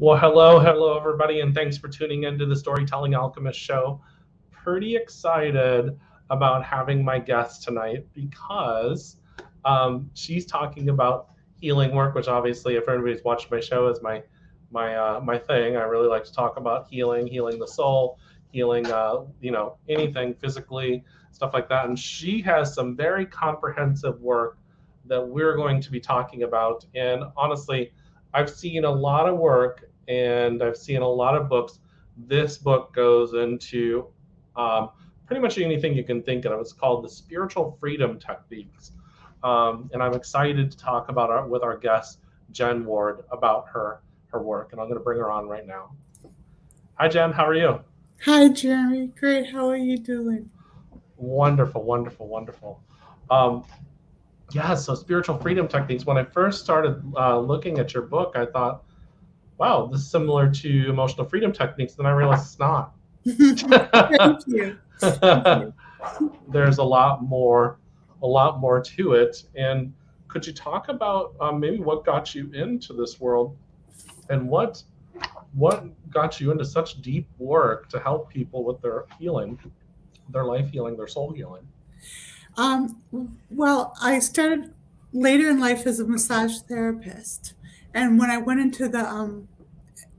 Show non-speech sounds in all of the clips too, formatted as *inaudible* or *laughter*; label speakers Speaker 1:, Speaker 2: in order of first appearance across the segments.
Speaker 1: Well, hello, hello, everybody, and thanks for tuning into the Storytelling Alchemist show. Pretty excited about having my guest tonight because um, she's talking about healing work, which obviously, if everybody's watched my show, is my my uh, my thing. I really like to talk about healing, healing the soul, healing, uh, you know, anything physically, stuff like that. And she has some very comprehensive work that we're going to be talking about. And honestly, I've seen a lot of work and I've seen a lot of books. This book goes into um, pretty much anything you can think of. It's called the Spiritual Freedom Techniques. Um, and I'm excited to talk about our, with our guest, Jen Ward, about her her work. And I'm going to bring her on right now. Hi, Jen. How are you?
Speaker 2: Hi, Jeremy. Great. How are you doing?
Speaker 1: Wonderful, wonderful, wonderful. Um, yeah, so spiritual freedom techniques. When I first started uh, looking at your book, I thought, wow, this is similar to emotional freedom techniques. Then I realized it's not.
Speaker 2: Thank you. Thank *laughs* you.
Speaker 1: There's a lot more, a lot more to it. And could you talk about um, maybe what got you into this world, and what, what got you into such deep work to help people with their healing, their life healing, their soul healing?
Speaker 2: Um, well, I started later in life as a massage therapist, and when I went into the um,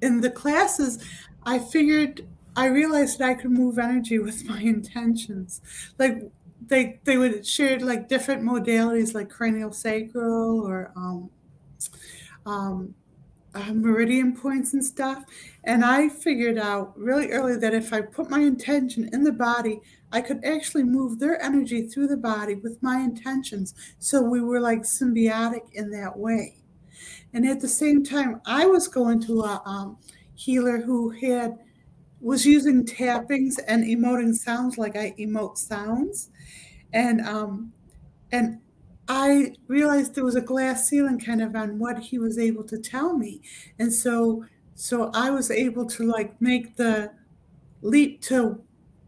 Speaker 2: in the classes, I figured I realized that I could move energy with *laughs* my intentions. Like they they would share like different modalities, like cranial sacral or um, um, uh, meridian points and stuff. And I figured out really early that if I put my intention in the body, I could actually move their energy through the body with my intentions. So we were like symbiotic in that way. And at the same time, I was going to a um, healer who had was using tappings and emoting sounds like I emote sounds, and um, and I realized there was a glass ceiling kind of on what he was able to tell me, and so so I was able to like make the leap to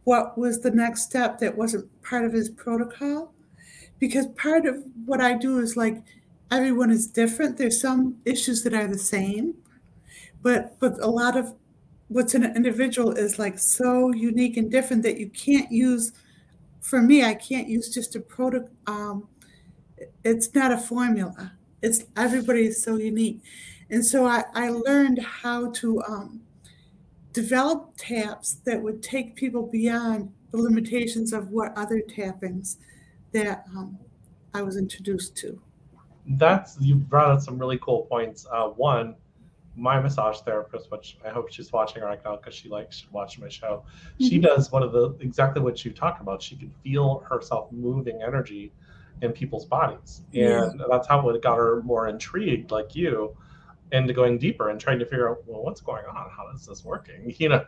Speaker 2: what was the next step that wasn't part of his protocol. Because part of what I do is like everyone is different. There's some issues that are the same but but a lot of what's in an individual is like so unique and different that you can't use for me I can't use just a protocol um, it's not a formula. It's everybody is so unique. And so I, I learned how to um, develop taps that would take people beyond the limitations of what other tappings that um, I was introduced to.
Speaker 1: That's you brought up some really cool points. Uh, one, my massage therapist, which I hope she's watching right now because she likes to watch my show. She
Speaker 2: Mhm.
Speaker 1: does one of the exactly what you talk about. She can feel herself moving energy in people's bodies,
Speaker 2: Yeah.
Speaker 1: and that's how it got her more intrigued, like you, into going deeper and trying to figure out, well, what's going on? How is this working? *laughs* You know,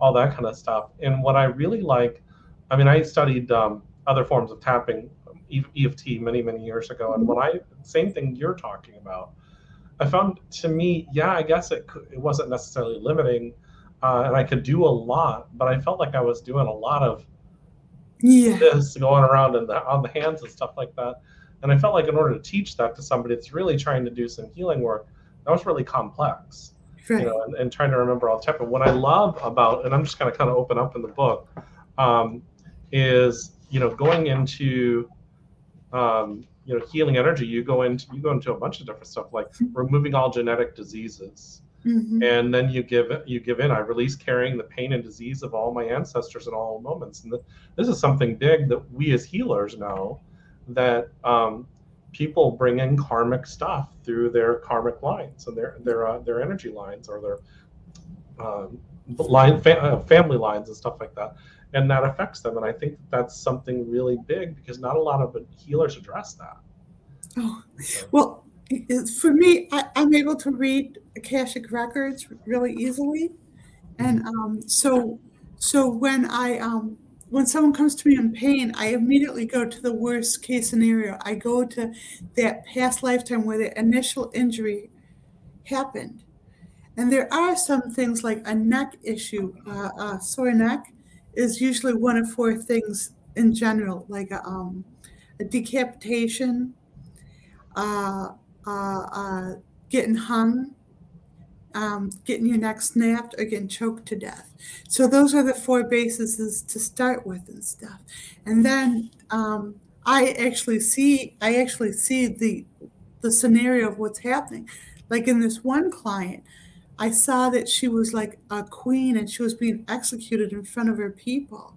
Speaker 1: all that kind of stuff. And what I really like, I mean, I studied um, other forms of tapping, EFT, many many years ago, and when I same thing you're talking about. I found to me, yeah, I guess it could, it wasn't necessarily limiting, uh, and I could do a lot, but I felt like I was doing a lot of
Speaker 2: Yeah.
Speaker 1: this going around the on the hands and stuff like that. And I felt like in order to teach that to somebody that's really trying to do some healing work, that was really complex,
Speaker 2: Right.
Speaker 1: you know, and, and trying to remember all the time. But what I love about, and I'm just going to kind of open up in the book, um, is you know going into um, you know healing energy. You go into you go into a bunch of different stuff like removing all genetic diseases
Speaker 2: Mhm.
Speaker 1: and then you give you give in i release carrying the pain and disease of all my ancestors in all moments and th- this is something big that we as healers know that um, people bring in karmic stuff through their karmic lines and their their uh, their energy lines or their um, line fa- uh, family lines and stuff like that and that affects them. And i think that's something really big because not a lot of healers address that.
Speaker 2: Oh, well, for me, I, I'm able to read Akashic records really easily, and um, so so when I um, when someone comes to me in pain, I immediately go to the worst case scenario. I go to that past lifetime where the initial injury happened, and there are some things like a neck issue, uh, a sore neck, is usually one of four things in general, like a, um, a decapitation uh, uh, uh, getting hung, um, getting your neck snapped or getting choked to death. So those are the four bases to start with and stuff. And then um, I actually see I actually see the the scenario of what's happening. Like in this one client, I saw that she was like a queen and she was being executed in front of her people.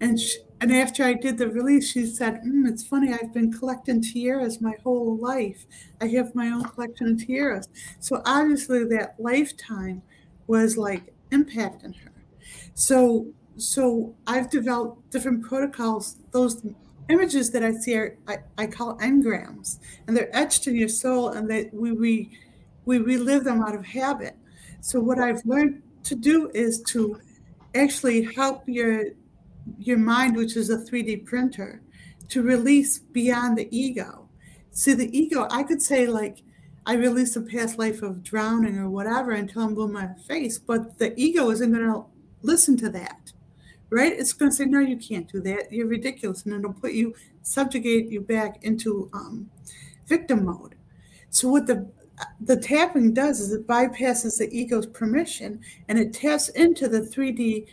Speaker 2: And she, and after I did the release, she said, mm, "It's funny. I've been collecting tiaras my whole life. I have my own collection of tiaras. So obviously, that lifetime was like impacting her. So so I've developed different protocols. Those images that I see are I, I call engrams, and they're etched in your soul, and they we we we relive them out of habit. So what I've learned to do is to actually help your your mind, which is a 3D printer, to release beyond the ego. See, the ego, I could say, like, I release a past life of drowning or whatever until I'm blue in my face, but the ego isn't going to listen to that, right? It's going to say, no, you can't do that. You're ridiculous. And it'll put you, subjugate you back into um, victim mode. So, what the the tapping does is it bypasses the ego's permission and it taps into the 3D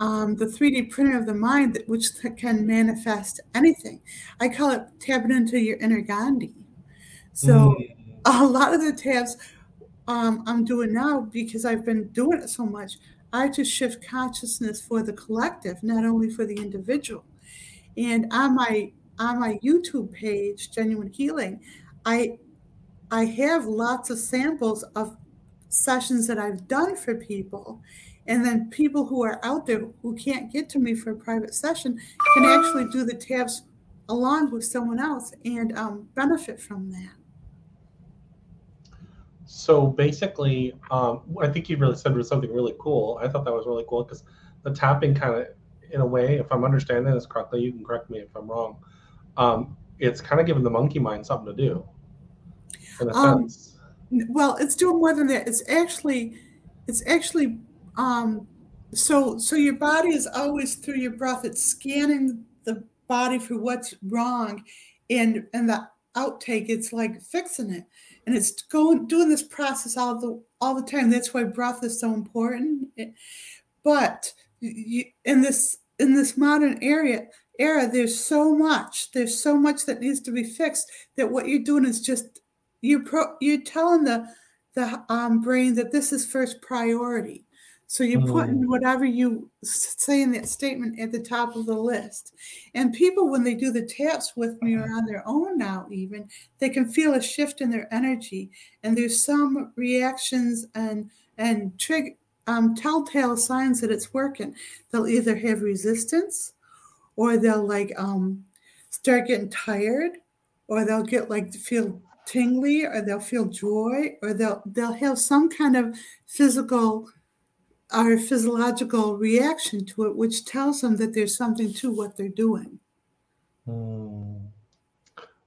Speaker 2: um, the 3D printer of the mind, that, which can manifest anything. I call it tapping into your inner Gandhi. So mm. a lot of the taps um, I'm doing now because I've been doing it so much. I just shift consciousness for the collective, not only for the individual. And on my on my YouTube page, Jenuine Healing, I I have lots of samples of sessions that I've done for people and then people who are out there who can't get to me for a private session can actually do the taps along with someone else and um, benefit from that.
Speaker 1: So basically, um, I think you really said something really cool. I thought that was really cool because the tapping kind of, in a way, if I'm understanding this correctly, you can correct me if I'm wrong. Um, it's kind of giving the monkey mind something to do, um.
Speaker 2: Well, it's doing more than that. It's actually, it's actually um, so so your body is always through your breath. It's scanning the body for what's wrong, and and the outtake it's like fixing it, and it's going doing this process all the all the time. That's why breath is so important. It, but you, in this in this modern area era, there's so much. There's so much that needs to be fixed. That what you're doing is just you're pro, you're telling the the um, brain that this is first priority so you put in mm. whatever you say in that statement at the top of the list. And people, when they do the taps with me or on their own now, even, they can feel a shift in their energy. And there's some reactions and and trig- um, telltale signs that it's working. They'll either have resistance or they'll like um, start getting tired or they'll get like feel tingly or they'll feel joy or they'll they'll have some kind of physical or physiological reaction to it, which tells them that there's something to what they're doing.
Speaker 1: Mm.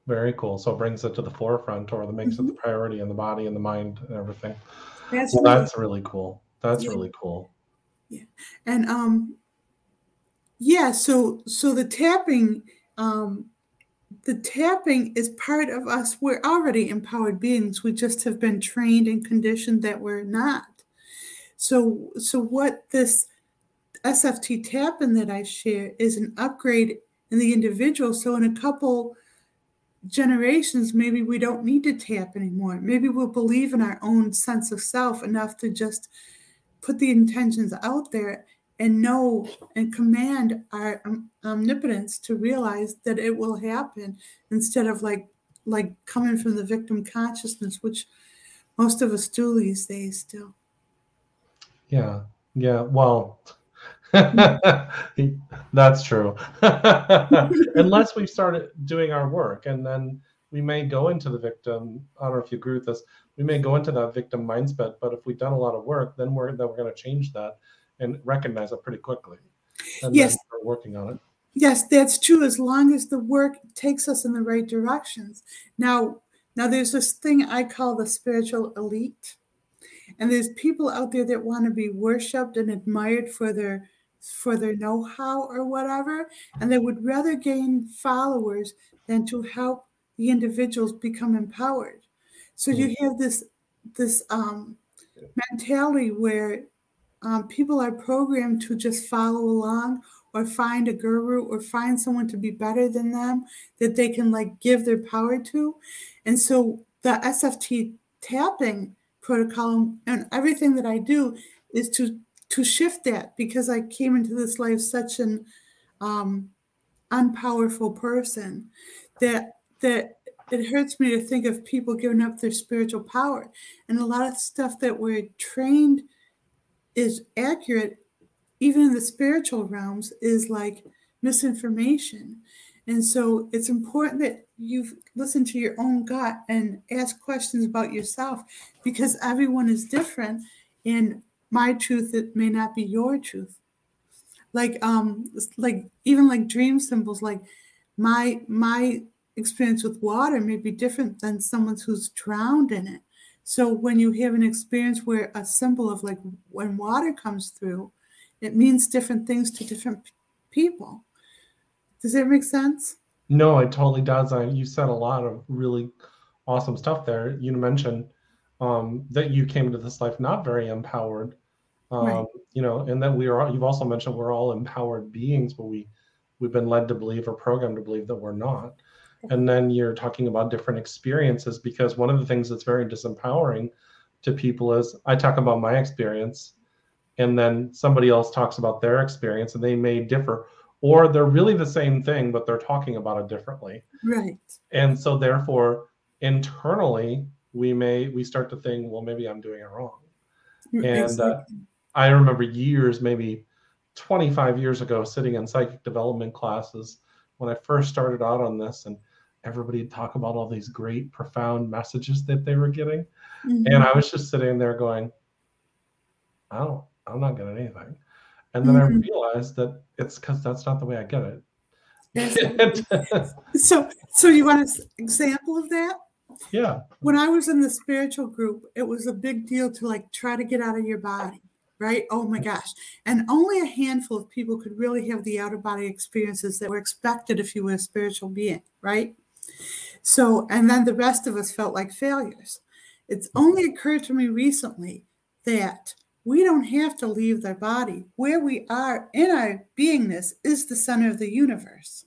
Speaker 1: Very cool. So it brings it to the forefront or that makes mm-hmm. it the priority in the body and the mind and everything. That's, well, really, that's really cool. That's yeah. really cool.
Speaker 2: Yeah. And um yeah, so so the tapping um the tapping is part of us. We're already empowered beings. We just have been trained and conditioned that we're not. So, so what this SFT tapping that I share is an upgrade in the individual. So, in a couple generations, maybe we don't need to tap anymore. Maybe we'll believe in our own sense of self enough to just put the intentions out there and know and command our um, omnipotence to realize that it will happen instead of like like coming from the victim consciousness which most of us do these days still
Speaker 1: yeah. Yeah. Well, *laughs* that's true. *laughs* Unless we started doing our work and then we may go into the victim. I don't know if you agree with this. We may go into that victim mindset, but if we've done a lot of work, then we're then we're going to change that and recognize it pretty quickly. And
Speaker 2: yes,
Speaker 1: we're working on it.
Speaker 2: Yes, that's true. As long as the work takes us in the right directions. Now, now there's this thing I call the spiritual elite, and there's people out there that want to be worshipped and admired for their for their know-how or whatever and they would rather gain followers than to help the individuals become empowered so you have this this um mentality where um, people are programmed to just follow along or find a guru or find someone to be better than them that they can like give their power to. And so the SFT tapping protocol and everything that I do is to to shift that because I came into this life such an um, unpowerful person that that it hurts me to think of people giving up their spiritual power and a lot of stuff that we're trained is accurate even in the spiritual realms is like misinformation. And so it's important that you listen to your own gut and ask questions about yourself because everyone is different and my truth it may not be your truth. Like um like even like dream symbols like my my experience with water may be different than someone's who's drowned in it so when you have an experience where a symbol of like when water comes through it means different things to different people. Does that make sense?
Speaker 1: No it totally does. I, you said a lot of really awesome stuff there. You mentioned um, that you came into this life not very empowered um, right. you know and that we are you've also mentioned we're all empowered beings but we we've been led to believe or programmed to believe that we're not and then you're talking about different experiences because one of the things that's very disempowering to people is i talk about my experience and then somebody else talks about their experience and they may differ or they're really the same thing but they're talking about it differently.
Speaker 2: Right.
Speaker 1: And so therefore internally we may we start to think well maybe i'm doing it wrong. And uh, exactly. uh, I remember years, maybe 25 years ago, sitting in psychic development classes when I first started out on this, and everybody talk about all these great, profound messages that they were getting. Mm-hmm. And I was just sitting there going, I don't, I'm not getting anything. And then mm-hmm. I realized that it's because that's not the way I get it. *laughs*
Speaker 2: so, so you want an example of that?
Speaker 1: Yeah.
Speaker 2: When I was in the spiritual group, it was a big deal to like try to get out of your body right? Oh my gosh. And only a handful of people could really have the out of body experiences that were expected if you were a spiritual being, right? So, and then the rest of us felt like failures. It's only occurred to me recently that we don't have to leave their body. Where we are in our beingness is the center of the universe.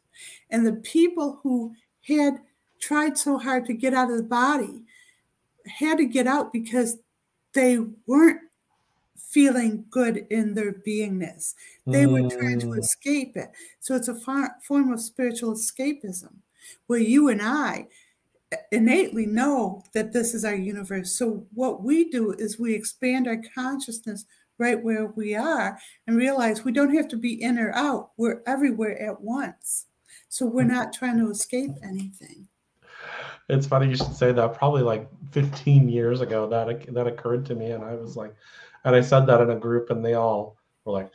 Speaker 2: And the people who had tried so hard to get out of the body had to get out because they weren't feeling good in their beingness. They were trying to mm. escape it. So it's a far, form of spiritual escapism where you and I innately know that this is our universe. So what we do is we expand our consciousness right where we are and realize we don't have to be in or out. We're everywhere at once. So we're mm. not trying to escape anything.
Speaker 1: It's funny you should say that. Probably like 15 years ago, that that occurred to me, and I was like, and I said that in a group, and they all were like,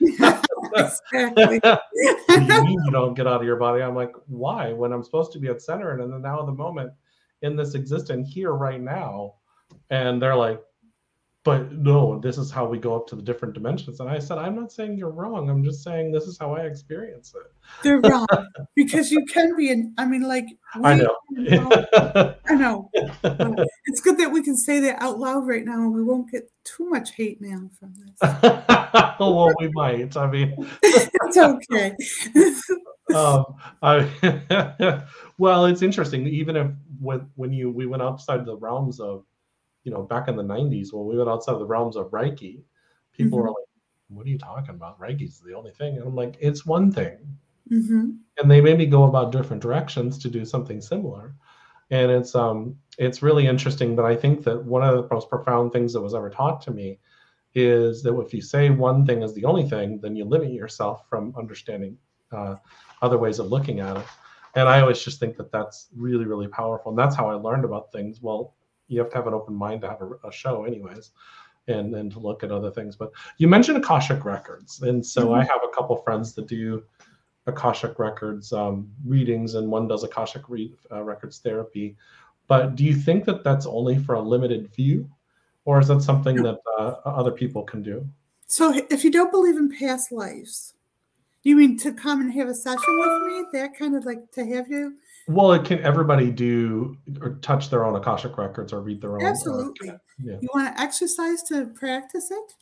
Speaker 1: *laughs* exactly. *laughs* you *laughs* you don't get out of your body? I'm like, why? When I'm supposed to be at center and in the now of the moment in this existence here right now. And they're like, but no, this is how we go up to the different dimensions. And I said, I'm not saying you're wrong. I'm just saying this is how I experience it.
Speaker 2: They're *laughs* wrong because you can be in. I mean, like
Speaker 1: I know.
Speaker 2: I know. It's good that we can say that out loud right now, and we won't get too much hate mail from this. *laughs*
Speaker 1: well, we might. I mean,
Speaker 2: it's okay. *laughs*
Speaker 1: um, I, *laughs* well, it's interesting. Even if when when you we went outside the realms of you know, back in the 90s when we went outside the realms of Reiki, people mm-hmm. were like, what are you talking about? Reiki's the only thing. And I'm like, it's one thing. Mm-hmm. And they maybe go about different directions to do something similar. And it's um it's really interesting. But I think that one of the most profound things that was ever taught to me is that if you say one thing is the only thing, then you limit yourself from understanding uh, other ways of looking at it. And I always just think that that's really, really powerful. And that's how I learned about things. Well, you have to have an open mind to have a, a show anyways and and to look at other things but you mentioned akashic records and so mm-hmm. i have a couple friends that do akashic records um, readings and one does akashic re- uh, records therapy but do you think that that's only for a limited view or is that something that uh, other people can do
Speaker 2: so if you don't believe in past lives you mean to come and have a session with me that kind of like to have you
Speaker 1: Well, it can everybody do or touch their own Akashic records or read their own. uh,
Speaker 2: Absolutely.
Speaker 1: yeah.
Speaker 2: You want to exercise to practice it?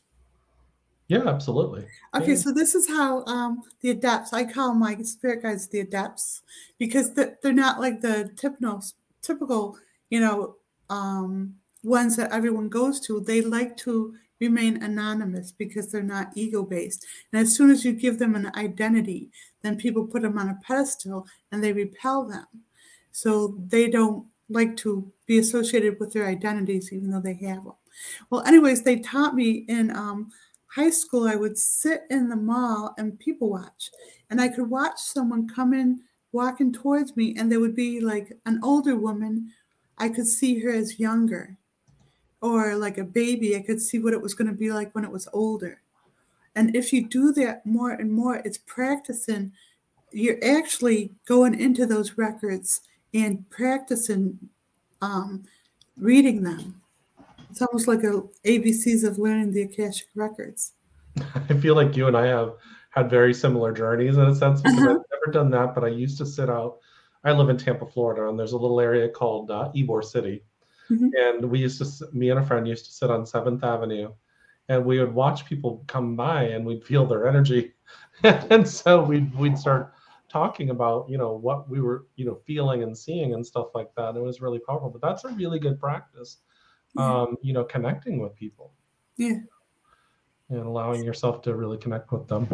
Speaker 1: Yeah, absolutely.
Speaker 2: Okay,
Speaker 1: Yeah.
Speaker 2: so this is how um, the adepts, I call my spirit guides the adepts because they're, they're not like the typical, typical, you know, um, ones that everyone goes to. They like to remain anonymous because they're not ego based. And as soon as you give them an identity, then people put them on a pedestal and they repel them. So they don't like to be associated with their identities, even though they have them. Well, anyways, they taught me in um, high school, I would sit in the mall and people watch. And I could watch someone come in walking towards me, and there would be like an older woman. I could see her as younger. Or like a baby, I could see what it was going to be like when it was older. And if you do that more and more, it's practicing. You're actually going into those records and practicing um, reading them. It's almost like a ABCs of learning the Akashic records. *laughs*
Speaker 1: I feel like you and I have had very similar journeys in a sense because
Speaker 2: Uh-huh.
Speaker 1: I've never done that, but I used to sit out. I live in Tampa, Florida, and there's a little area called uh, Ybor City,
Speaker 2: Mhm.
Speaker 1: and we used to, me and a friend used to sit on Seventh Avenue, and we would watch people come by, and we'd feel their energy, *laughs* and so we'd we'd start talking about you know what we were you know feeling and seeing and stuff like that. And it was really powerful. But that's a really good practice. Um, you know, connecting with people
Speaker 2: Yeah.
Speaker 1: and allowing yourself to really connect with them.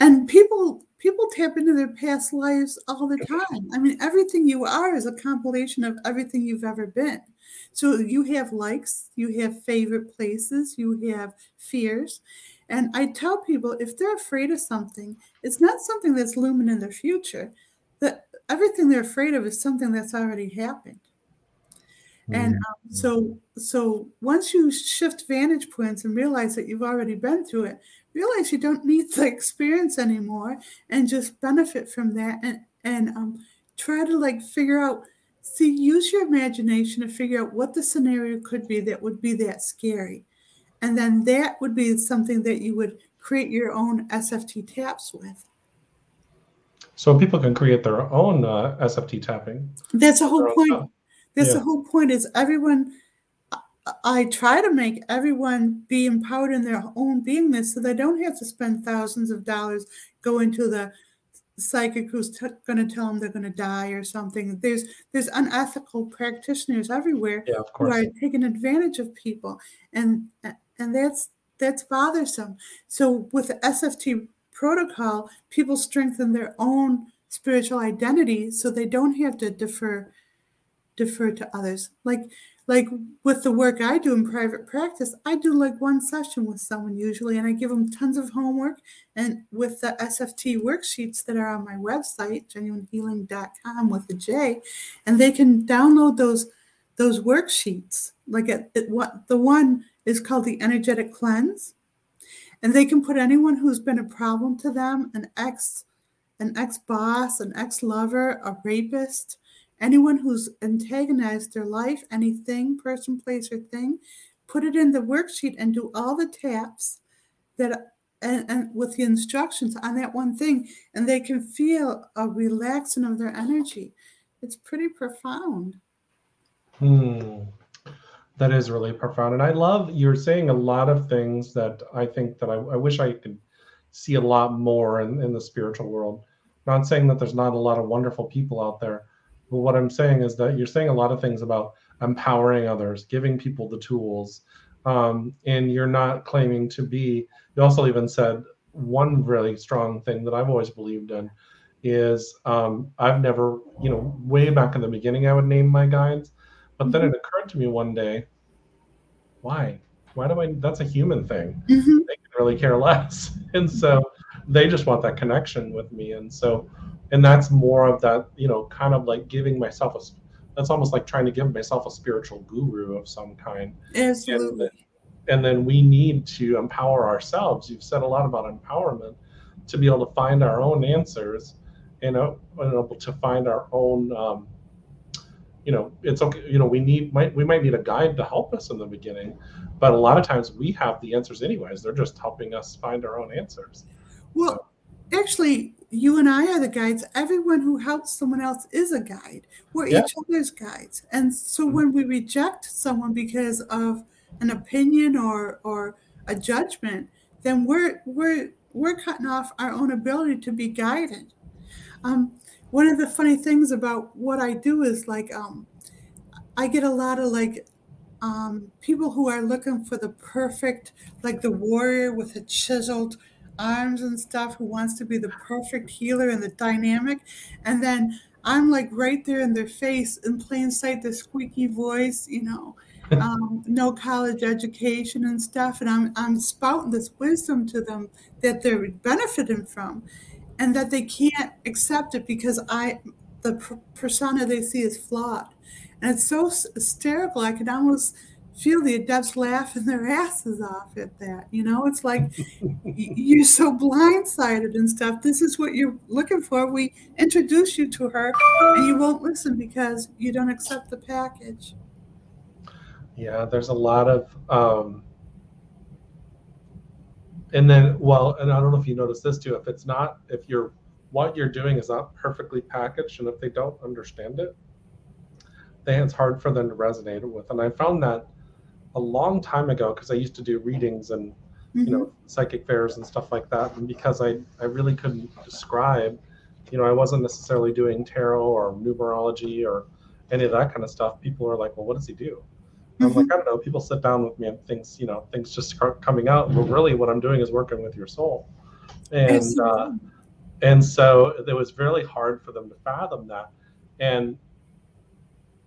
Speaker 2: And people people tap into their past lives all the time. I mean, everything you are is a compilation of everything you've ever been. So you have likes, you have favorite places, you have fears. And I tell people if they're afraid of something, it's not something that's looming in their future. That everything they're afraid of is something that's already happened. And um, so, so once you shift vantage points and realize that you've already been through it, realize you don't need the *laughs* experience anymore, and just benefit from that, and and um, try to like figure out. See, use your imagination to figure out what the scenario could be that would be that scary, and then that would be something that you would create your own SFT taps with.
Speaker 1: So people can create their own uh, SFT tapping.
Speaker 2: That's the whole point. That's
Speaker 1: Yeah.
Speaker 2: the whole point is everyone I- I try to make everyone be empowered in their own beingness so they don't have to spend thousands of dollars going to the psychic who's t- going to tell them they're going to die or something. There's there's unethical practitioners everywhere
Speaker 1: Yeah,
Speaker 2: who are taking advantage of people and and that's that's bothersome. So with the SFT protocol, people strengthen their own spiritual identity so they don't have to defer defer to others. Like like with the work I do in private practice, I do like one session with someone usually, and I give them tons of homework. And with the SFT worksheets that are on my website, jenuinehealing.com with a J, and they can download those those worksheets. Like it, it, what the one is called the energetic cleanse, and they can put anyone who's been a problem to them, an ex, an ex boss, an ex lover, a rapist, anyone who's antagonized their life, anything, person, place, or thing, put it in the worksheet and do all the taps that and, and with the instructions on that one thing, and they can feel a relaxing of their energy. It's pretty profound.
Speaker 1: Hmm. That is really profound. And I love you're saying a lot of things that I think that I, I wish I could see a lot more in, in the spiritual world. Not saying that there's not a lot of wonderful people out there, but what I'm saying is that you're saying a lot of things about empowering others, giving people the tools, um, and you're not claiming to be. You also even said one really strong thing that I've always believed in is um, I've never, you know, way back in the beginning, I would name my guides, but then it occurred to me one day, why? Why do I? That's a human thing.
Speaker 2: Mhm.
Speaker 1: They can really care less, *laughs* and so they just want that connection with me, and so, and that's more of that, you know, kind of like giving myself a That's almost like trying to give myself a spiritual guru of some kind
Speaker 2: Absolutely.
Speaker 1: and then we need to empower ourselves. You've said a lot about empowerment to be able to find our own answers and uh, and able to find our own. Um, you know, it's okay. You know, we need might we might need a guide to help us in the beginning, but a lot of times we have the answers anyways. They're just helping us find our own answers.
Speaker 2: Well, actually, you and I are the guides. Everyone who helps someone else is a guide. We're
Speaker 1: Yeah.
Speaker 2: each other's guides. And so
Speaker 1: Mhm.
Speaker 2: when we reject someone because of an opinion or or a judgment, then we're we're we're cutting off our own ability to be guided. Um, one of the funny things about what I do is like um, I get a lot of like um, people who are looking for the perfect, like the warrior with the chiseled arms and stuff, who wants to be the perfect healer and the dynamic. And then I'm like right there in their face in plain sight, the squeaky voice, you know, *laughs* um, no college education and stuff. And I'm, I'm spouting this wisdom to them that they're benefiting from and that they can't accept it because I, the per- persona they see is flawed. And it's so s- hysterical. I can almost feel the adepts laughing their asses off at that. You know, it's like you're so blindsided and stuff. This is what you're looking for. We introduce you to her and you won't listen because you don't accept the package.
Speaker 1: Yeah, there's a lot of, um, and then, well, and I don't know if you notice this too. If it's not, if you're, what you're doing is not perfectly packaged, and if they don't understand it, then it's hard for them to resonate with. And I found that a long time ago because I used to do readings and you know psychic fairs and stuff like that, and because I I really couldn't describe, you know, I wasn't necessarily doing tarot or numerology or any of that kind of stuff. People are like, well, what does he do? I'm like, I don't know. People sit down with me and things, you know, things just start coming out. But really, what I'm doing is working with your soul, and uh, and so it was really hard for them to fathom that, and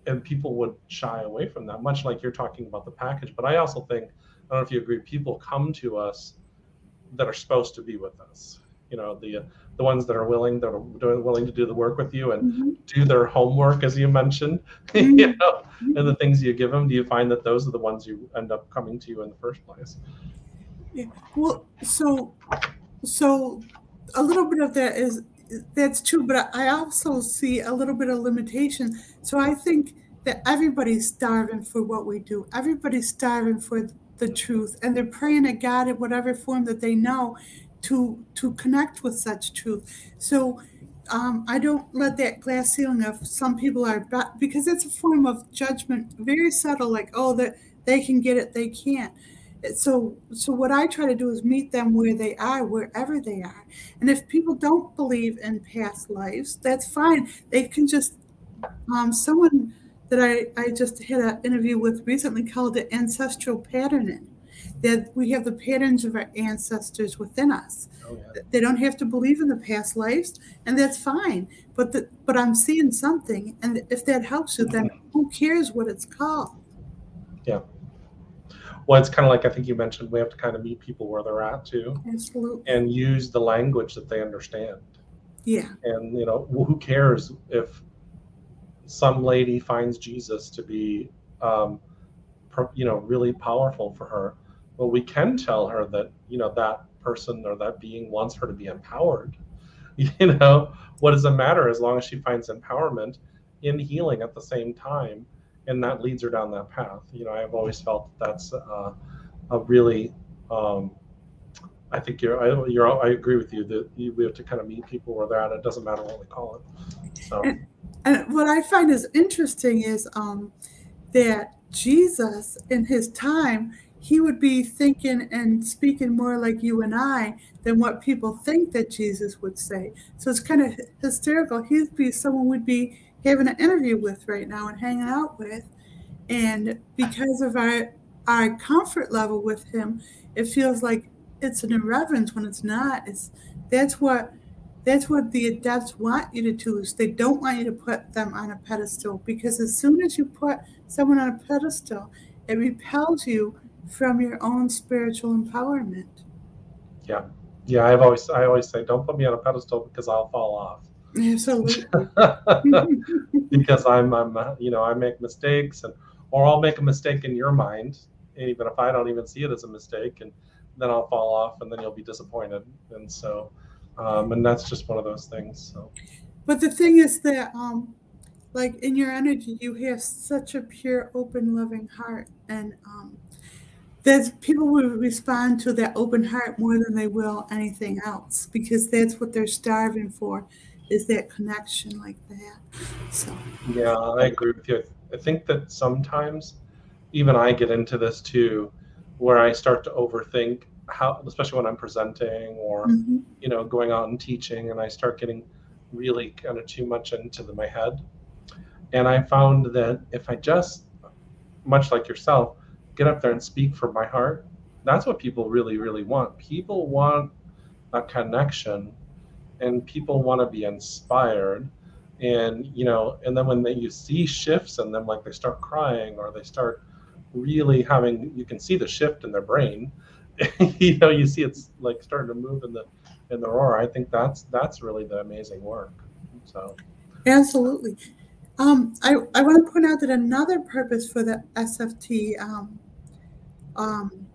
Speaker 1: and people would shy away from that, much like you're talking about the package. But I also think, I don't know if you agree, people come to us that are supposed to be with us. You know, the the ones that are willing, that are doing, willing to do the work with you and
Speaker 2: Mhm.
Speaker 1: do their homework, as you mentioned.
Speaker 2: Mhm. *laughs*
Speaker 1: you know, and the things you give them. Do you find that those are the ones you end up coming to you in the first place?
Speaker 2: Well, so so a little bit of that is that's true, but I also see a little bit of limitation. So I think that everybody's starving for what we do. Everybody's starving for the truth, and they're praying to God in whatever form that they know to to connect with such truth. So um, I don't let that glass ceiling of some people are because it's a form of judgment, very subtle. Like oh, that they can get it, they can't so so what i try to do is meet them where they are wherever they are. And if people don't believe in past lives that's fine. They can just um, someone that i i just had an interview with recently called it ancestral patterning that we have the patterns of our ancestors within us.
Speaker 1: Oh yeah.
Speaker 2: they don't have to believe in the past lives and that's fine. But the, but i'm seeing something and if that helps you then who cares what it's called
Speaker 1: Well, it's kind of like I think you mentioned. We have to kind of meet people where they're at too,
Speaker 2: absolutely
Speaker 1: and use the language that they understand.
Speaker 2: yeah
Speaker 1: And you know, who cares if some lady finds Jesus to be, um, you know, really powerful for her? Well, we can tell her that you know that person or that being wants her to be empowered. *laughs* You know, what does it matter as long as she finds empowerment in healing at the same time, and that leads her down that path. You know, I've always felt that that's uh, a really um, I think you're, I, you're, I agree with you that you, we have to kind of meet people where they're at. It doesn't matter what we call it. So,
Speaker 2: And- And what I find is interesting is um, that Jesus, in his time, he would be thinking and speaking more like you and I than what people think that Jesus would say. So it's kind of hysterical. He'd be someone we'd be having an interview with right now and hanging out with. And because of our our comfort level with him, it feels like it's an irreverence when it's not. It's that's what that's what the adepts want you to do they don't want you to put them on a pedestal because as soon as you put someone on a pedestal it repels you from your own spiritual empowerment
Speaker 1: yeah, yeah. I've always, I always say, don't put me on a pedestal because I'll fall off.
Speaker 2: Absolutely. *laughs* *laughs*
Speaker 1: Because I'm, I'm, uh, you know, I make mistakes, and or I'll make a mistake in your mind, even if I don't even see it as a mistake, and then I'll fall off, and then you'll be disappointed, and so, um, and that's just one of those things. So,
Speaker 2: but the thing is that um like in your energy you have such a pure open loving heart and um that people will respond to that open heart more than they will anything else because that's what they're starving for is that connection like that? So
Speaker 1: yeah i agree with you. I think that sometimes even i get into this too where i start to overthink how especially when i'm presenting or mm-hmm. you know going out and teaching and i start getting really kind of too much into the, my head. And i found that if i just much like yourself get up there and speak from my heart that's what people really really want. People want a connection and people want to be inspired. And you know and then when they, you see shifts in them like they start crying or they start really having you can see the shift in their brain. *laughs* You know you see it's like starting to move in the in the aura i think that's that's really the amazing work so.
Speaker 2: Absolutely. Um, I, I want to point out that another purpose for the sft um, um,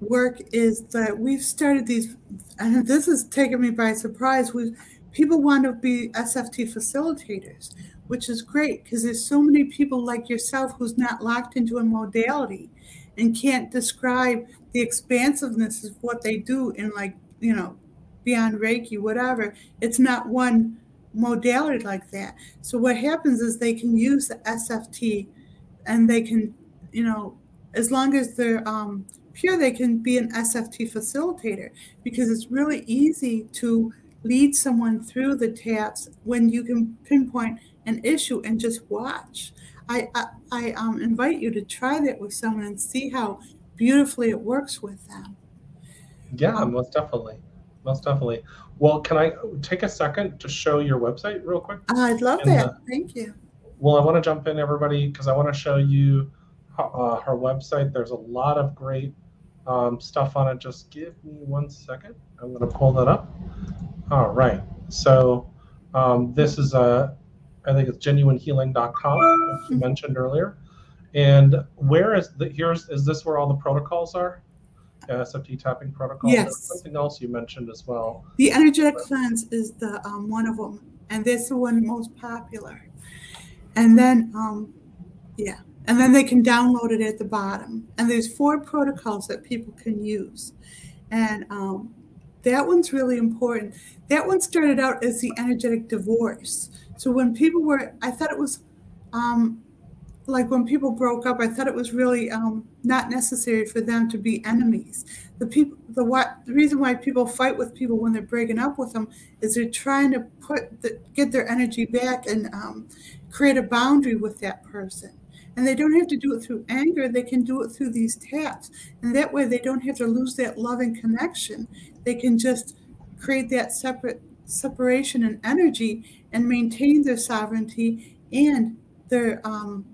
Speaker 2: work is that we've started these, and this has taken me by surprise. We people want to be SFT facilitators, which is great because there's so many people like yourself who's not locked into a modality and can't describe the expansiveness of what they do in like you know beyond Reiki, whatever. It's not one modality like that. So what happens is they can use the SFT and they can, you know, as long as they're um, pure, they can be an SFT facilitator because it's really easy to lead someone through the taps when you can pinpoint an issue and just watch. I, I, I um, invite you to try that with someone and see how beautifully it works with them.
Speaker 1: Yeah, um, most definitely. Most definitely. Well, can I take a second to show your website real quick?
Speaker 2: I'd love and, that. Uh, Thank you.
Speaker 1: Well, I want to jump in, everybody, because I want to show you uh, her website. There's a lot of great um, stuff on it. Just give me one second. I'm going to pull that up. All right. So um, this is a, I think it's jenuinehealing.com, as you mm-hmm. mentioned earlier. And where is the, here's, is this where all the protocols are? Yeah, SFT tapping protocol.
Speaker 2: Yes.
Speaker 1: There's something else you mentioned as well.
Speaker 2: The energetic cleanse is the um, one of them, and that's the one most popular. And then, um, yeah, and then they can download it at the bottom. And there's four protocols that people can use. And um, that one's really important. That one started out as the energetic divorce. So when people were, I thought it was um, like when people broke up, I thought it was really um, not necessary for them to be enemies. The people, the what, the reason why people fight with people when they're breaking up with them is they're trying to put the, get their energy back and um, create a boundary with that person. And they don't have to do it through anger, they can do it through these taps. And that way they don't have to lose that loving connection. They can just create that separate separation and energy and maintain their sovereignty and their um,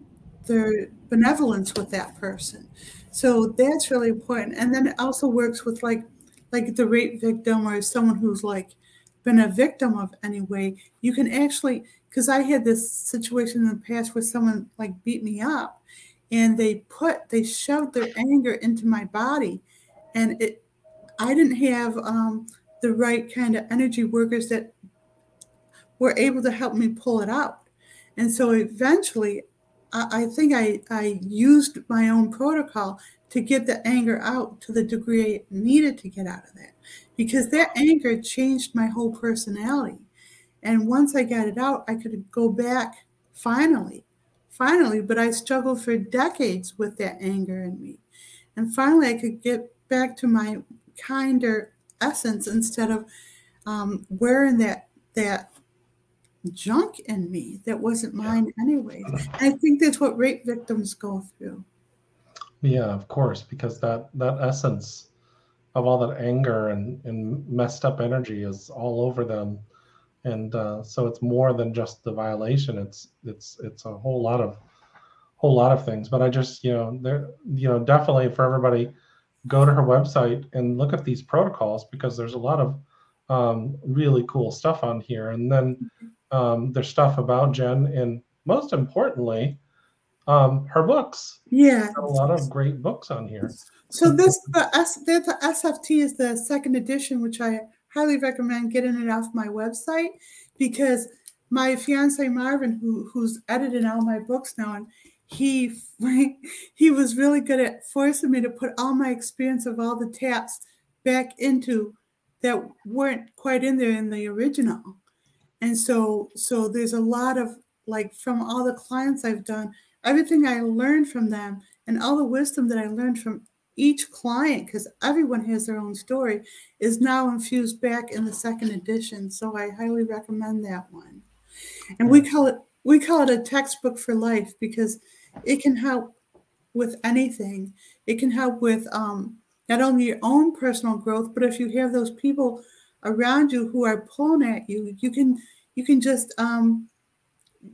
Speaker 2: their benevolence with that person. So that's really important. And then it also works with like like the rape victim or someone who's like been a victim of any way. You can actually because I had this situation in the past where someone like beat me up and they put they shoved their anger into my body and it I didn't have um, the right kind of energy workers that were able to help me pull it out. And so eventually I, I think I, I used my own protocol to get the anger out to the degree I needed to get out of that because that anger changed my whole personality and once I got it out, I could go back finally, finally. But I struggled for decades with that anger in me. And finally, I could get back to my kinder essence instead of um, wearing that that junk in me that wasn't mine anyway. I think that's what rape victims go through.
Speaker 1: Yeah, of course, because that that essence of all that anger and, and messed up energy is all over them and uh, so it's more than just the violation. It's it's it's a whole lot of whole lot of things. But I just you know there you know definitely for everybody, go to her website and look at these protocols because there's a lot of um, really cool stuff on here. And then um, there's stuff about Jen, and most importantly, um, her books.
Speaker 2: Yeah,
Speaker 1: a lot of great books on here.
Speaker 2: So this the S the SFT is the second edition, which I highly recommend getting it off my website because my fiance Marvin, who who's edited all my books now, and he *laughs* he was really good at forcing me to put all my experience of all the taps back into that weren't quite in there in the original. And so so there's a lot of like from all the clients i've done everything i learned from them and all the wisdom that i learned from each client because everyone has their own story is now infused back in the second edition so i highly recommend that one. And we call it we call it a textbook for life because it can help with anything. It can help with um, not only your own personal growth but if you have those people around you who are pulling at you you can you can just um,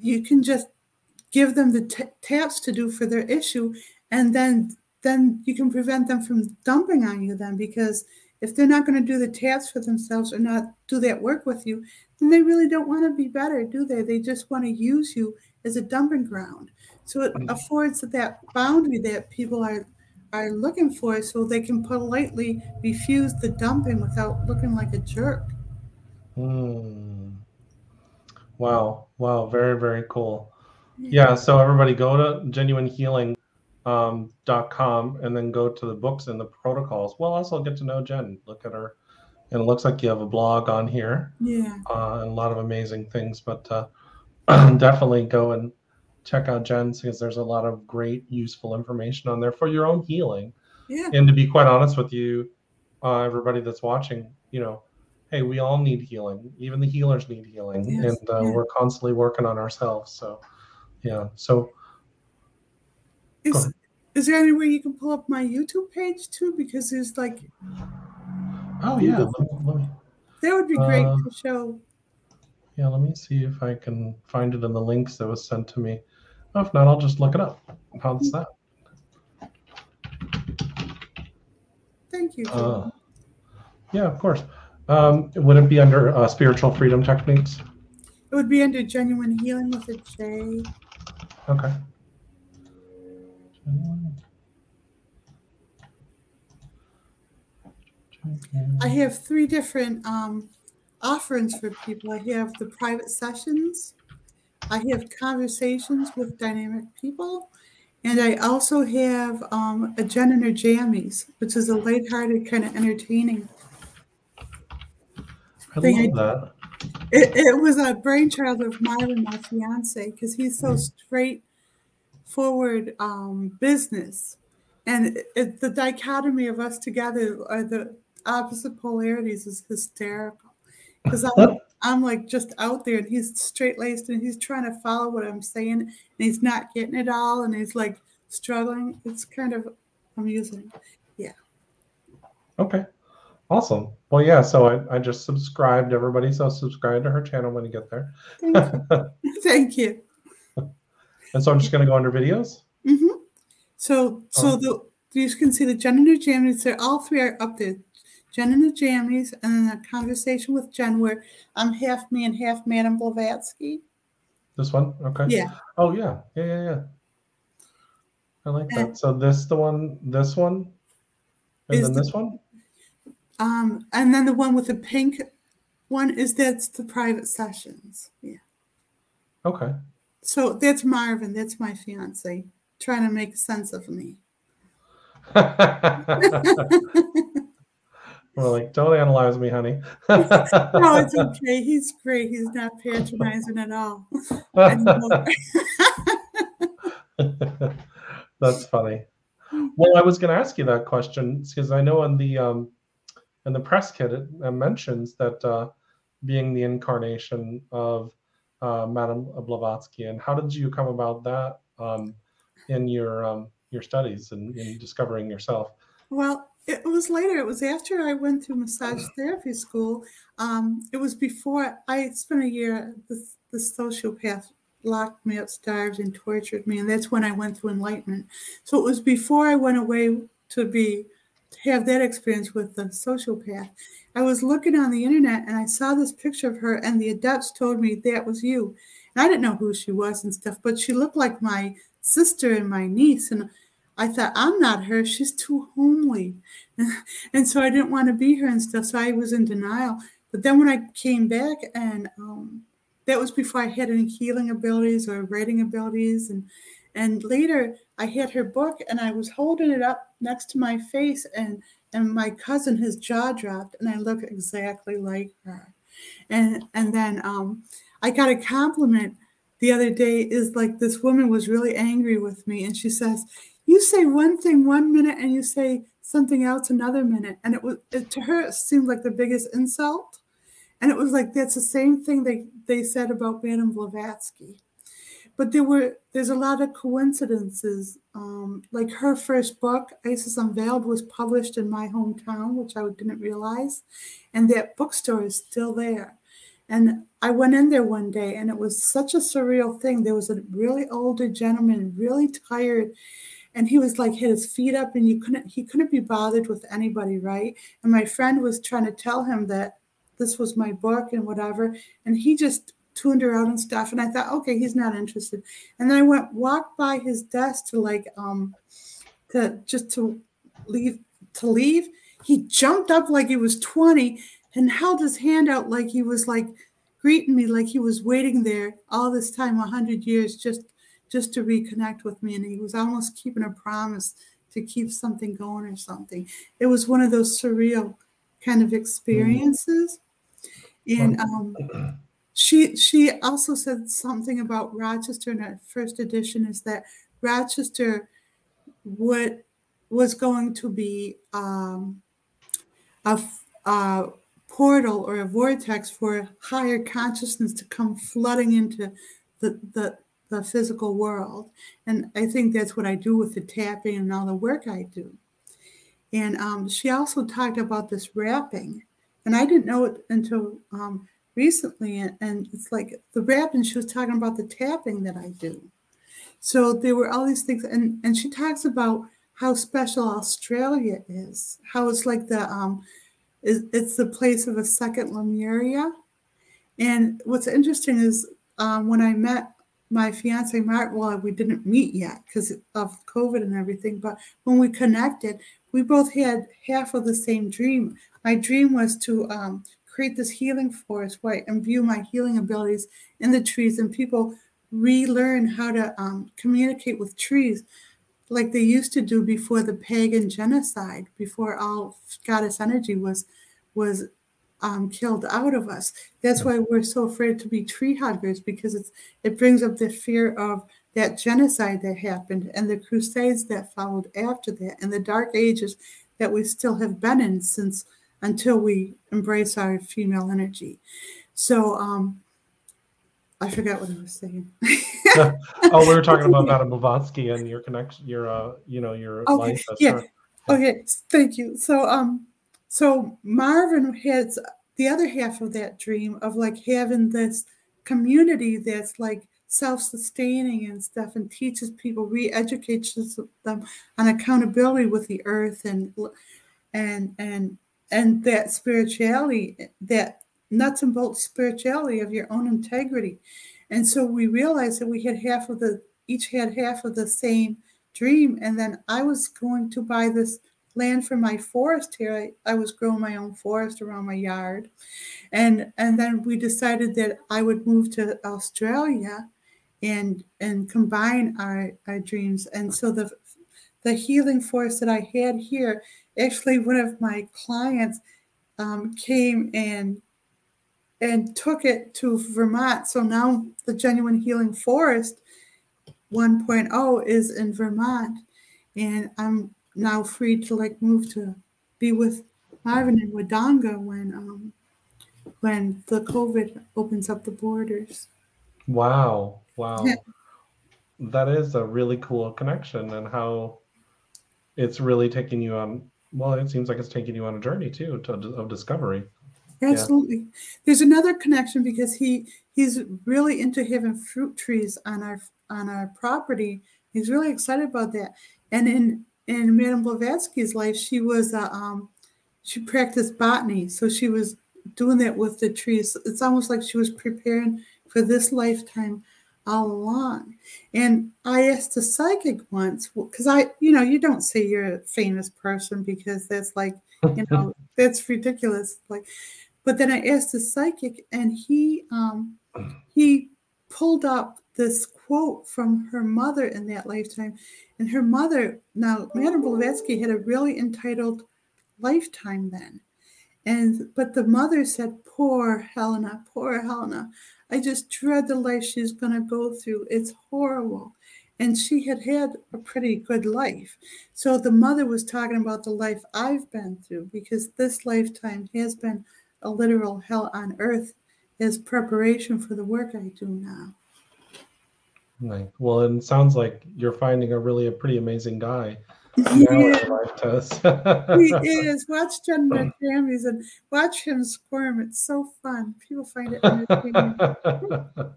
Speaker 2: you can just give them the t- taps to do for their issue and then then you can prevent them from dumping on you then because if they're not going to do the taps for themselves or not do that work with you then they really don't want to be better do they they just want to use you as a dumping ground so it affords that boundary that people are are looking for so they can politely refuse the dumping without looking like a jerk
Speaker 1: Hmm. Wow. Wow. Very, very cool. Yeah. So everybody go to jenuinehealing.com um, dot .com and then go to the books and the protocols. Well, also get to know Jen. Look at her. And it looks like you have a blog on here.
Speaker 2: yeah
Speaker 1: Uh, and a lot of amazing things. But uh, *clears throat* definitely go and check out Jen's because there's a lot of great, useful information on there for your own healing.
Speaker 2: yeah
Speaker 1: And to be quite honest with you, uh, everybody that's watching, you know, hey, we all need healing. Even the healers need healing,
Speaker 2: Yes,
Speaker 1: and uh,
Speaker 2: yeah.
Speaker 1: we're constantly working on ourselves. So, yeah. So,
Speaker 2: is, is there any way you can pull up my youtube page too because there's like
Speaker 1: oh yeah, let me, let me,
Speaker 2: that would be great
Speaker 1: Uh,
Speaker 2: to show
Speaker 1: yeah, let me see if I can find it in the links that was sent to me. Oh, if not, I'll just look it up. How's that?
Speaker 2: thank you
Speaker 1: Uh, yeah, of course. Um, would it be under uh, spiritual freedom techniques?
Speaker 2: it would be under Jenuine Healing with a j
Speaker 1: Okay.
Speaker 2: I have three different um, offerings for people. I have the private sessions, I have conversations with dynamic people, and I also have um, a Jen and her Jammies, which is a lighthearted kind of entertaining.
Speaker 1: I
Speaker 2: thing
Speaker 1: love that.
Speaker 2: It, it was a brainchild of mine and my fiance, because he's so straightforward um, business. And it, it, the dichotomy of us together are the opposite polarities is hysterical. Because I'm, I'm like just out there and he's straight laced and he's trying to follow what I'm saying and he's not getting it all and he's like struggling. It's kind of amusing. Yeah.
Speaker 1: Okay. Awesome. Well, yeah. So I, I just subscribed everybody. So subscribe to her channel when you get there.
Speaker 2: Thank you. *laughs* Thank you.
Speaker 1: And so I'm just going to go under videos.
Speaker 2: Mm-hmm. So, so
Speaker 1: Oh.
Speaker 2: the you can see the Jen and the Jammies. They're all three are up there. Jen and the Jammies, and then a conversation with Jen where I'm half me and half Madame Blavatsky.
Speaker 1: This one. Okay.
Speaker 2: Yeah,
Speaker 1: Oh, yeah. Yeah. Yeah. Yeah. I like that. So this, the one, this one, and then
Speaker 2: the-
Speaker 1: this one.
Speaker 2: um, and then the one with the pink one is that's the private sessions. Yeah.
Speaker 1: Okay.
Speaker 2: So that's Marvin. That's my fiance trying to make sense of me. *laughs*
Speaker 1: We're like, don't analyze me, honey. *laughs*
Speaker 2: No, it's *laughs* okay. He's great. He's not patronizing at all.
Speaker 1: That's funny. Well, I was going to ask you that question because I know in the um, in the press kit it mentions that uh, being the incarnation of uh, Madame Blavatsky, and how did you come about that um, in your um, your studies and in discovering yourself?
Speaker 2: Well, it was later. It was after I went through massage therapy school. Um, it was before I spent a year. This the sociopath locked me up, starved, and tortured me, and that's when I went through enlightenment. So it was before I went away to be have that experience with the sociopath. I was looking on the internet and I saw this picture of her, and the adepts told me that was you. And I didn't know who she was and stuff, but she looked like my sister and my niece, and I thought, I'm not her. She's too homely. *laughs* and so I didn't want to be her and stuff. So I was in denial. But then when I came back, and um, that was before I had any healing abilities or writing abilities. And, And later, I had her book, and I was holding it up next to my face, and and my cousin, his jaw dropped, and I look exactly like her. And and then um, I got a compliment the other day. Is like this woman was really angry with me, and she says, "You say one thing one minute, and you say something else another minute," and it was it, to her it seemed like the biggest insult. And it was like that's the same thing they, they said about Madame Blavatsky. But there were there's a lot of coincidences. Um, like her first book, Isis Unveiled, was published in my hometown, which I didn't realize, and that bookstore is still there. And I went in there one day, and it was such a surreal thing. There was a really older gentleman, really tired, and he was like had his feet up, and you couldn't he couldn't be bothered with anybody, right? And my friend was trying to tell him that this was my book and whatever. And he just tuned her out and stuff. And I thought, okay, he's not interested. And then I went walked by his desk to like um to just to leave to leave. He jumped up like he was 20 and held his hand out like he was like greeting me like he was waiting there all this time 100 years just just to reconnect with me and he was almost keeping a promise to keep something going or something it was one of those surreal kind of mm-hmm. experiences and um, *clears throat* she she also said something about Rochester in that first edition is that Rochester would was going to be um, a, a portal or a vortex for higher consciousness to come flooding into the, the the physical world. And I think that's what I do with the tapping and all the work I do. And um, she also talked about this wrapping and I didn't know it until um, recently. And it's like the rap, and she was talking about the tapping that I do. So there were all these things, and and she talks about how special Australia is, how it's like the um, it's the place of a second Lemuria. And what's interesting is um, when I met my fiance Mark, well, we didn't meet yet because of COVID and everything, but when we connected, we both had half of the same dream my dream was to um, create this healing forest where I imbue my healing abilities in the trees and people relearn how to um, communicate with trees like they used to do before the pagan genocide, before all goddess energy was was um, killed out of us. That's why we're so afraid to be tree huggers because it's it brings up the fear of that genocide that happened and the crusades that followed after that and the dark ages that we still have been in since until we embrace our female energy. So um, I forgot what I was saying. *laughs*
Speaker 1: oh, we were talking *laughs* about Madame Blavatsky and your connection, your uh, you know, your
Speaker 2: okay, life. yeah. Okay, thank you. So um, so Marvin has the other half of that dream of like having this community that's like self-sustaining and stuff and teaches people re-educates them on accountability with the earth and and and and that spirituality, that nuts and bolts spirituality of your own integrity. And so we realized that we had half of the, each had half of the same dream. And then I was going to buy this land for my forest here. I, I was growing my own forest around my yard. And and then we decided that I would move to Australia and and combine our, our dreams. And so the the healing force that I had here actually one of my clients um, came and and took it to Vermont. So now the Jenuine Healing Forest 1.0 is in Vermont, and I'm now free to like move to be with Marvin and Wodonga when um, when the COVID opens up the borders.
Speaker 1: Wow! Wow! Yeah. That is a really cool connection, and how it's really taking you on well, it seems like it's taking you on a journey too to, of discovery.
Speaker 2: Absolutely. Yeah. There's another connection because he he's really into having fruit trees on our on our property. He's really excited about that. And in in Madame Blavatsky's life, she was uh, um, she practiced botany, so she was doing that with the trees. It's almost like she was preparing for this lifetime all along. And I asked a psychic once, because I, you know, you don't say you're a famous person because that's like, you *laughs* know, that's ridiculous. Like, but then I asked a psychic, and he, um, he pulled up this quote from her mother in that lifetime. And her mother, now, Madame Blavatsky had a really entitled lifetime then. And but the mother said, Poor Helena, poor Helena. I just dread the life she's going to go through. It's horrible. And she had had a pretty good life. So the mother was talking about the life I've been through because this lifetime has been a literal hell on earth as preparation for the work I do now.
Speaker 1: Right. Well, it sounds like you're finding a really a pretty amazing guy.
Speaker 2: Yeah. he *laughs* is. Watch John McCammy's and watch him squirm. It's so fun. People find it entertaining. *laughs*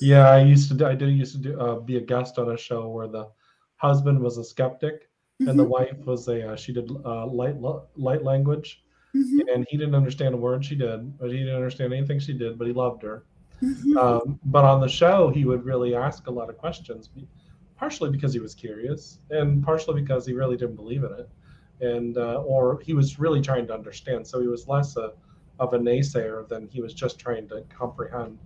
Speaker 1: yeah, I used to. Do, I did used to do, uh, be a guest on a show where the husband was a skeptic mm-hmm. and the mm-hmm. wife was a. Uh, she did uh, light light language, mm-hmm. and he didn't understand a word she did, but he didn't understand anything she did, but he loved her. Mm-hmm. Um, but on the show, he would really ask a lot of questions, partially because he was curious, and partially because he really didn't believe in it, and uh, or he was really trying to understand. So he was less a, of a naysayer than he was just trying to comprehend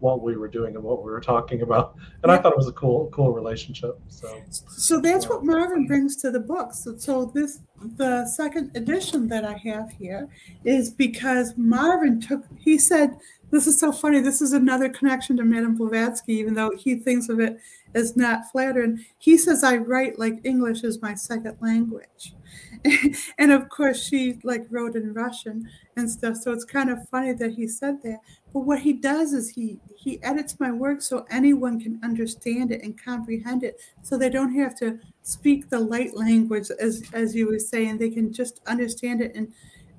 Speaker 1: what we were doing and what we were talking about. And I thought it was a cool, cool relationship. So,
Speaker 2: so that's yeah. what Marvin brings to the book. So, so this the second edition that I have here is because Marvin took. He said this is so funny. This is another connection to Madame Blavatsky, even though he thinks of it as not flattering. He says I write like English is my second language. *laughs* and of course she like wrote in Russian and stuff. So it's kind of funny that he said that. But what he does is he he edits my work so anyone can understand it and comprehend it. So they don't have to speak the light language as as you were saying. They can just understand it. And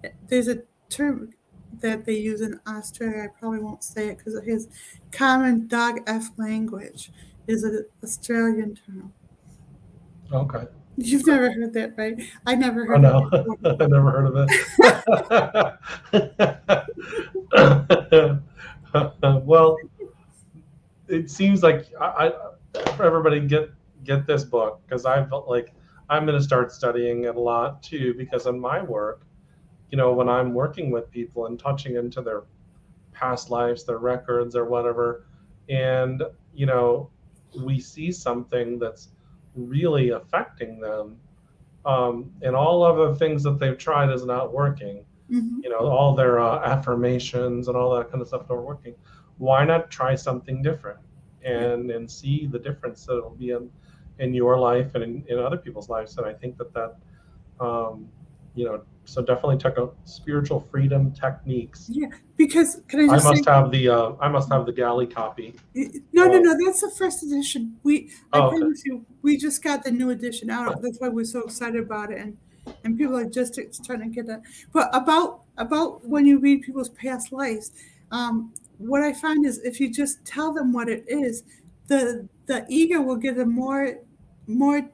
Speaker 2: eh, there's a term that they use in Australia. I probably won't say it because of his common dog F language is an Australian term.
Speaker 1: Okay.
Speaker 2: You've never heard that, right? I never
Speaker 1: heard. Oh, no, *laughs* I never heard of it. *laughs* well, it seems like I, I for everybody get get this book because I've like I'm going to start studying it a lot too because in my work you know, when I'm working with people and touching into their past lives, their records, or whatever, and, you know, we see something that's really affecting them, um, and all of the things that they've tried is not working, mm-hmm. you know, all their uh, affirmations and all that kind of stuff don't working. Why not try something different and and see the difference that it'll be in in your life and in, in other people's lives? And I think that that um, you know, so definitely check out spiritual freedom techniques.
Speaker 2: Yeah, because can I
Speaker 1: just I must say, have the uh, I must have the galley copy.
Speaker 2: No, no, no, that's the first edition. We I oh, promise okay. you, we just got the new edition out. That's why we're so excited about it, and and people are just trying to get that. But about about when you read people's past lives, um, what I find is if you just tell them what it is, the the ego will get a more more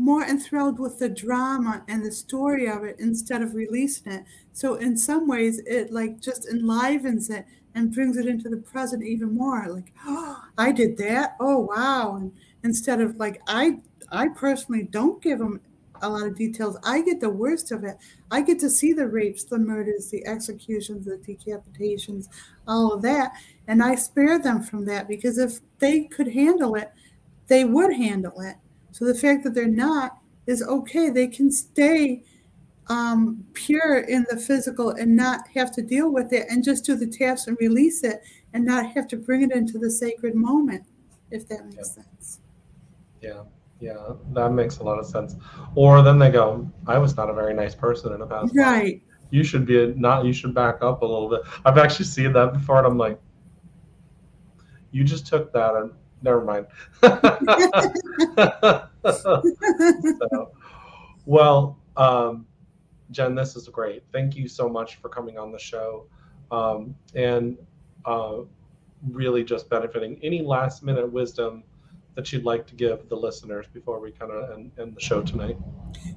Speaker 2: more enthralled with the drama and the story of it instead of releasing it. So in some ways, it like just enlivens it and brings it into the present even more. Like, oh, I did that. Oh wow! And instead of like I, I personally don't give them a lot of details. I get the worst of it. I get to see the rapes, the murders, the executions, the decapitations, all of that, and I spare them from that because if they could handle it, they would handle it so the fact that they're not is okay. They can stay um, pure in the physical and not have to deal with it and just do the taps and release it and not have to bring it into the sacred moment, if that makes yeah. sense.
Speaker 1: Yeah. Yeah, that makes a lot of sense. Or then they go, I was not a very nice person in the past.
Speaker 2: Right.
Speaker 1: Life. You should be a, not, you should back up a little bit. I've actually seen that before and I'm like, you just took that and never mind. *laughs* *laughs* so, well, um, Jen, this is great. Thank you so much for coming on the show um, and uh, really just benefiting. Any last minute wisdom that you'd like to give the listeners before we kind of end, end, the show tonight?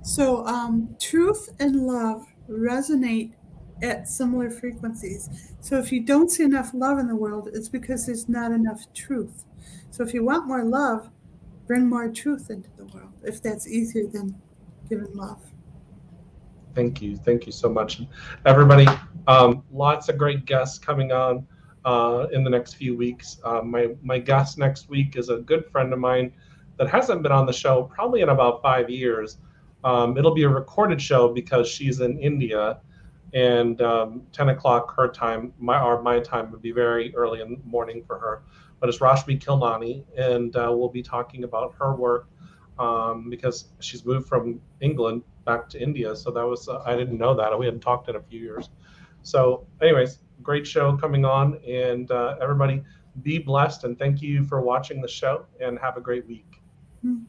Speaker 2: So, um, truth and love resonate at similar frequencies. So, if you don't see enough love in the world, it's because there's not enough truth. So if you want more love, bring more truth into the world, if that's easier than giving love.
Speaker 1: Thank you. Thank you so much. Everybody, um, lots of great guests coming on. uh, in the next few weeks. Uh, my my guest next week is a good friend of mine that hasn't been on the show probably in about five years. Um, it'll be a recorded show because she's in India, and um, 10 o'clock her time, my or my time would be very early in the morning for her. But it's Rashmi Kilnani, and uh, we'll be talking about her work um, because she's moved from England back to India. So that was uh, I didn't know that we hadn't talked in a few years. So, anyways, great show coming on, and uh, everybody be blessed and thank you for watching the show and have a great week.
Speaker 2: Mm.